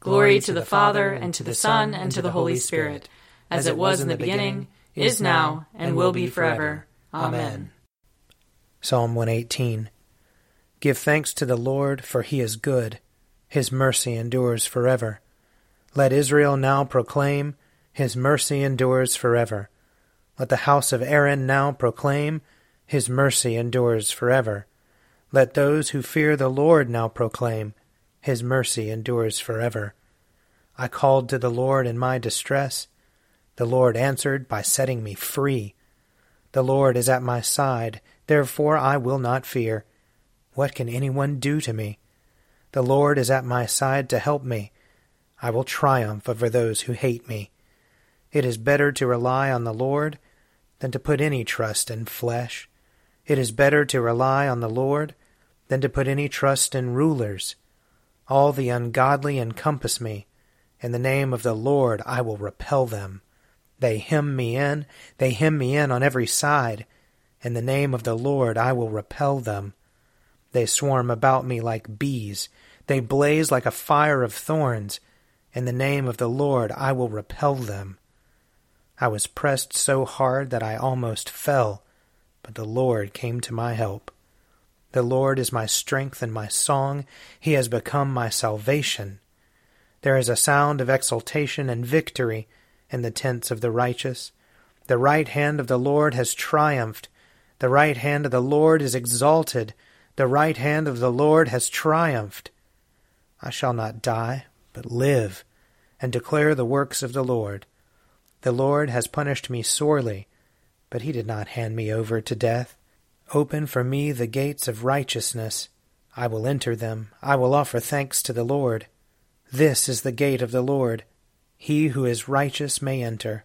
Glory to the Father, and to the Son, and to the Holy Spirit, as it was in the beginning, is now, and will be forever. Amen. Psalm 118 Give thanks to the Lord, for he is good. His mercy endures forever. Let Israel now proclaim, His mercy endures forever. Let the house of Aaron now proclaim, His mercy endures forever. Let those who fear the Lord now proclaim, his mercy endures forever. I called to the Lord in my distress. The Lord answered by setting me free. The Lord is at my side, therefore I will not fear. What can anyone do to me? The Lord is at my side to help me. I will triumph over those who hate me. It is better to rely on the Lord than to put any trust in flesh. It is better to rely on the Lord than to put any trust in rulers. All the ungodly encompass me. In the name of the Lord I will repel them. They hem me in, they hem me in on every side. In the name of the Lord I will repel them. They swarm about me like bees, they blaze like a fire of thorns. In the name of the Lord I will repel them. I was pressed so hard that I almost fell, but the Lord came to my help. The Lord is my strength and my song. He has become my salvation. There is a sound of exultation and victory in the tents of the righteous. The right hand of the Lord has triumphed. The right hand of the Lord is exalted. The right hand of the Lord has triumphed. I shall not die, but live, and declare the works of the Lord. The Lord has punished me sorely, but he did not hand me over to death. Open for me the gates of righteousness. I will enter them. I will offer thanks to the Lord. This is the gate of the Lord. He who is righteous may enter.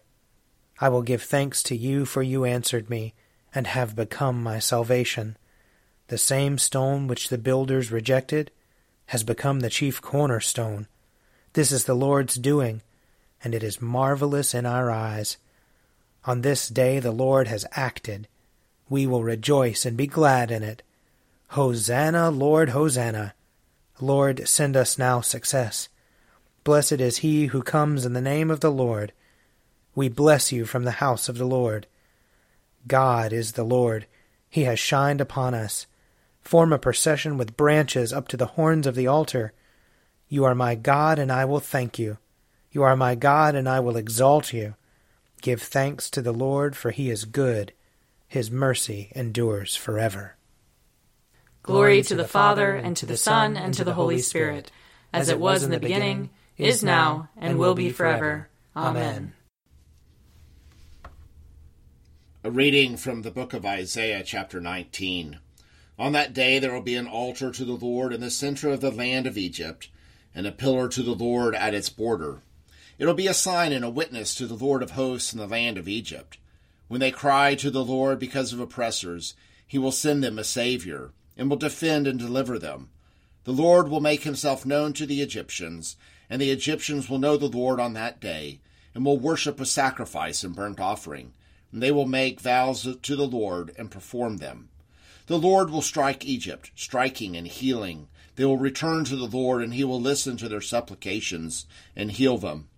I will give thanks to you, for you answered me, and have become my salvation. The same stone which the builders rejected has become the chief cornerstone. This is the Lord's doing, and it is marvelous in our eyes. On this day the Lord has acted we will rejoice and be glad in it. Hosanna, Lord, Hosanna. Lord, send us now success. Blessed is he who comes in the name of the Lord. We bless you from the house of the Lord. God is the Lord. He has shined upon us. Form a procession with branches up to the horns of the altar. You are my God, and I will thank you. You are my God, and I will exalt you. Give thanks to the Lord, for he is good his mercy endures forever. Glory to the Father, and to the Son, and to the Holy Spirit, as it was in the beginning, is now, and will be forever. Amen. A reading from the book of Isaiah, chapter 19. On that day there will be an altar to the Lord in the center of the land of Egypt, and a pillar to the Lord at its border. It will be a sign and a witness to the Lord of hosts in the land of Egypt. When they cry to the Lord because of oppressors, he will send them a Savior, and will defend and deliver them. The Lord will make himself known to the Egyptians, and the Egyptians will know the Lord on that day, and will worship with sacrifice and burnt offering. And they will make vows to the Lord and perform them. The Lord will strike Egypt, striking and healing. They will return to the Lord, and he will listen to their supplications and heal them.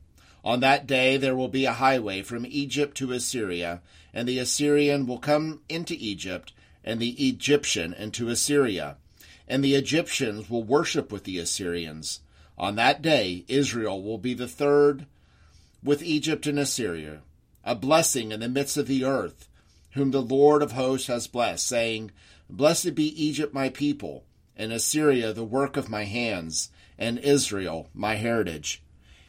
On that day there will be a highway from Egypt to Assyria, and the Assyrian will come into Egypt, and the Egyptian into Assyria. And the Egyptians will worship with the Assyrians. On that day, Israel will be the third with Egypt and Assyria, a blessing in the midst of the earth, whom the Lord of hosts has blessed, saying, Blessed be Egypt, my people, and Assyria, the work of my hands, and Israel, my heritage.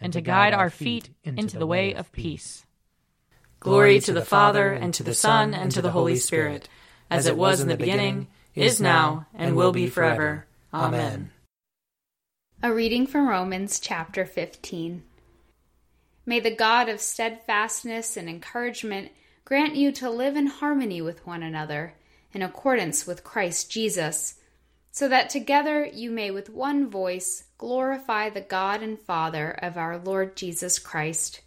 and to guide our feet into the way of peace. Glory to the Father, and to the Son, and to the Holy Spirit, as it was in the beginning, is now, and will be forever. Amen. A reading from Romans chapter 15. May the God of steadfastness and encouragement grant you to live in harmony with one another, in accordance with Christ Jesus, so that together you may with one voice glorify the God and Father of our Lord Jesus Christ.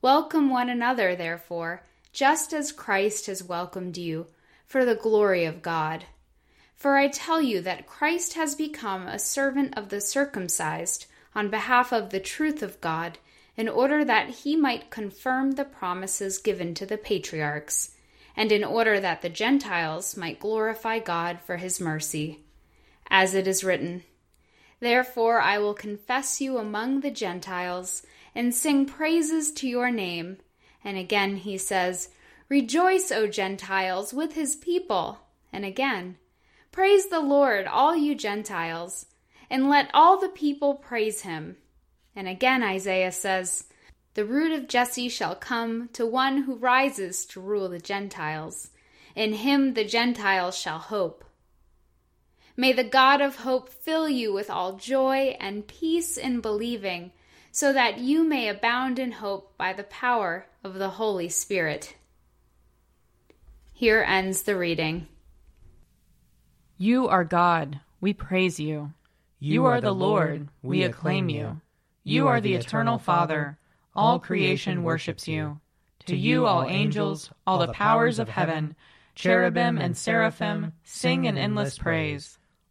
Welcome one another, therefore, just as Christ has welcomed you, for the glory of God. For I tell you that Christ has become a servant of the circumcised on behalf of the truth of God, in order that he might confirm the promises given to the patriarchs, and in order that the Gentiles might glorify God for his mercy. As it is written, Therefore I will confess you among the Gentiles, and sing praises to your name. And again he says, Rejoice, O Gentiles, with his people. And again, Praise the Lord, all you Gentiles, and let all the people praise him. And again Isaiah says, The root of Jesse shall come to one who rises to rule the Gentiles. In him the Gentiles shall hope. May the God of hope fill you with all joy and peace in believing, so that you may abound in hope by the power of the Holy Spirit. Here ends the reading. You are God, we praise you. You are the Lord, we acclaim you. You are the eternal Father, all creation worships you. To you, all angels, all the powers of heaven, cherubim and seraphim, sing an endless praise.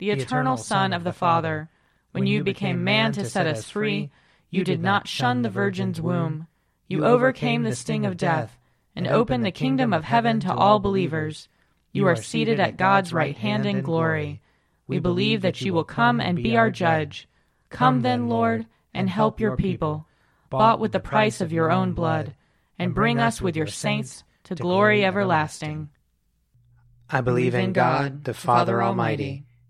the eternal Son of the Father. When you became man to set us free, you did not shun the Virgin's womb. You overcame the sting of death and opened the kingdom of heaven to all believers. You are seated at God's right hand in glory. We believe that you will come and be our judge. Come then, Lord, and help your people, bought with the price of your own blood, and bring us with your saints to glory everlasting. I believe in God, the Father Almighty,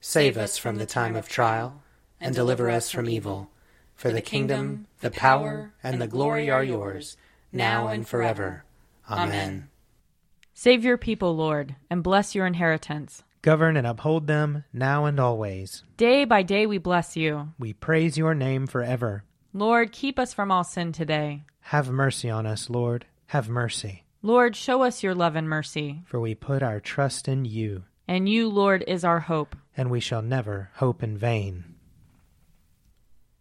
Save us from the time of trial, and deliver us from evil. For the kingdom, the power, and the glory are yours, now and forever. Amen. Save your people, Lord, and bless your inheritance. Govern and uphold them now and always. Day by day we bless you. We praise your name forever. Lord, keep us from all sin today. Have mercy on us, Lord. Have mercy. Lord, show us your love and mercy. For we put our trust in you. And you, Lord, is our hope. And we shall never hope in vain.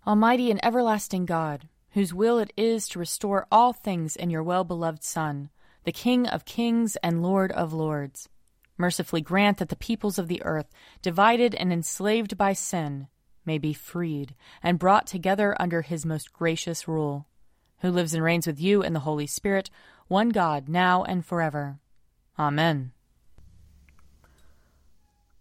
Almighty and everlasting God, whose will it is to restore all things in your well beloved Son, the King of kings and Lord of lords, mercifully grant that the peoples of the earth, divided and enslaved by sin, may be freed and brought together under his most gracious rule, who lives and reigns with you in the Holy Spirit, one God, now and forever. Amen.